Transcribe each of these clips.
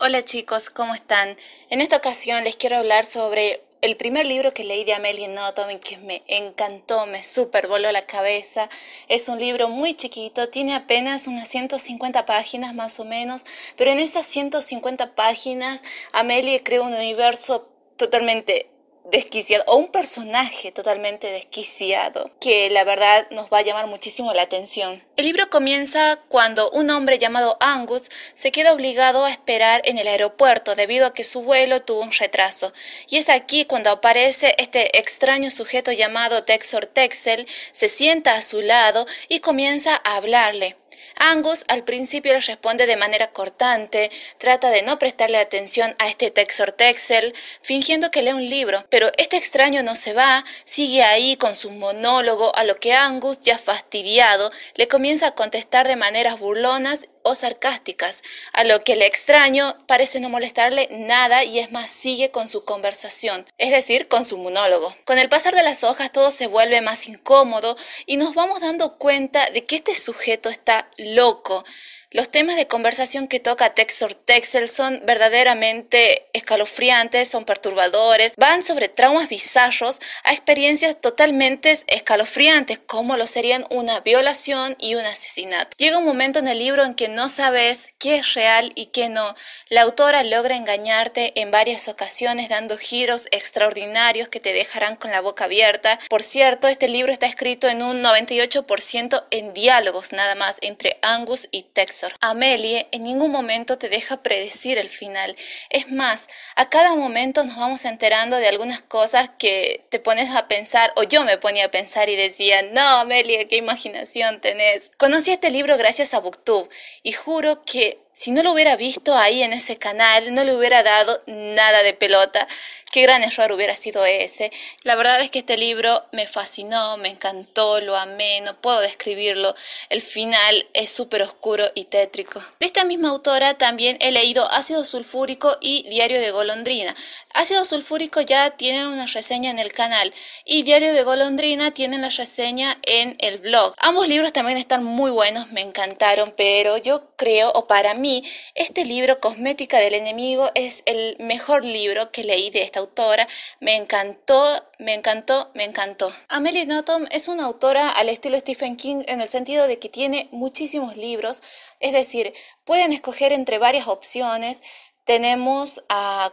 Hola chicos, ¿cómo están? En esta ocasión les quiero hablar sobre el primer libro que leí de Amelie Nothomb que me encantó, me super voló la cabeza. Es un libro muy chiquito, tiene apenas unas 150 páginas más o menos, pero en esas 150 páginas Amelie crea un universo totalmente desquiciado o un personaje totalmente desquiciado que la verdad nos va a llamar muchísimo la atención. El libro comienza cuando un hombre llamado Angus se queda obligado a esperar en el aeropuerto debido a que su vuelo tuvo un retraso. Y es aquí cuando aparece este extraño sujeto llamado Texor Texel, se sienta a su lado y comienza a hablarle. Angus al principio le responde de manera cortante, trata de no prestarle atención a este Texor Texel, fingiendo que lee un libro, pero este extraño no se va, sigue ahí con su monólogo, a lo que Angus, ya fastidiado, le comienza a contestar de maneras burlonas o sarcásticas, a lo que el extraño parece no molestarle nada y es más sigue con su conversación, es decir, con su monólogo. Con el pasar de las hojas todo se vuelve más incómodo y nos vamos dando cuenta de que este sujeto está loco. Los temas de conversación que toca Texor Texel son verdaderamente escalofriantes, son perturbadores, van sobre traumas bizarros a experiencias totalmente escalofriantes, como lo serían una violación y un asesinato. Llega un momento en el libro en que no sabes qué es real y qué no. La autora logra engañarte en varias ocasiones dando giros extraordinarios que te dejarán con la boca abierta. Por cierto, este libro está escrito en un 98% en diálogos nada más entre Angus y Texor. Amelie en ningún momento te deja predecir el final. Es más, a cada momento nos vamos enterando de algunas cosas que te pones a pensar, o yo me ponía a pensar y decía, no, Amelie, qué imaginación tenés. Conocí este libro gracias a Booktube y juro que si no lo hubiera visto ahí en ese canal, no le hubiera dado nada de pelota. Qué gran error hubiera sido ese. La verdad es que este libro me fascinó, me encantó, lo amé, no puedo describirlo. El final es súper oscuro y tétrico. De esta misma autora también he leído Ácido Sulfúrico y Diario de Golondrina. Ácido Sulfúrico ya tiene una reseña en el canal y Diario de Golondrina tiene la reseña en el blog. Ambos libros también están muy buenos, me encantaron, pero yo creo, o para mí, este libro, Cosmética del Enemigo, es el mejor libro que leí de esta autora. Me encantó, me encantó, me encantó. Amelie Nothomb es una autora al estilo Stephen King en el sentido de que tiene muchísimos libros, es decir, pueden escoger entre varias opciones. Tenemos,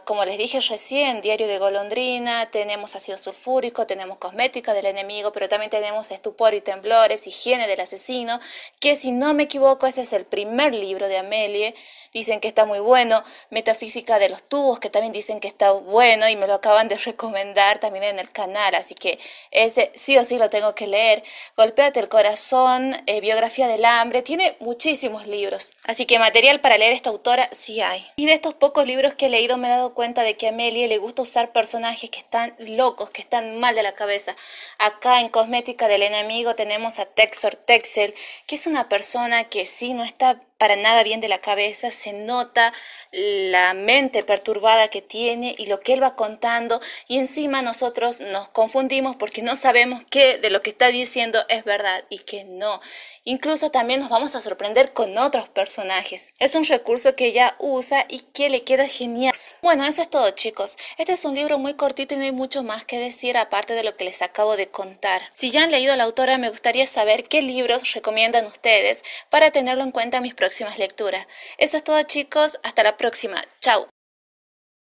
como les dije recién, Diario de Golondrina, tenemos ácido sulfúrico, tenemos cosmética del enemigo, pero también tenemos estupor y temblores, higiene del asesino, que si no me equivoco ese es el primer libro de Amelie dicen que está muy bueno, Metafísica de los tubos, que también dicen que está bueno y me lo acaban de recomendar también en el canal, así que ese sí o sí lo tengo que leer. Golpéate el corazón, eh, Biografía del hambre, tiene muchísimos libros, así que material para leer esta autora sí hay. Y de estos pocos libros que he leído me he dado cuenta de que a Amelie le gusta usar personajes que están locos, que están mal de la cabeza. Acá en Cosmética del Enemigo tenemos a Texor Texel, que es una persona que sí no está para nada bien de la cabeza, se nota la mente perturbada que tiene y lo que él va contando y encima nosotros nos confundimos porque no sabemos qué de lo que está diciendo es verdad y que no. Incluso también nos vamos a sorprender con otros personajes. Es un recurso que ella usa y que le queda genial. Bueno, eso es todo chicos. Este es un libro muy cortito y no hay mucho más que decir aparte de lo que les acabo de contar. Si ya han leído a la autora me gustaría saber qué libros recomiendan ustedes para tenerlo en cuenta en mis próximas lecturas. Eso es todo chicos, hasta la próxima. Chao.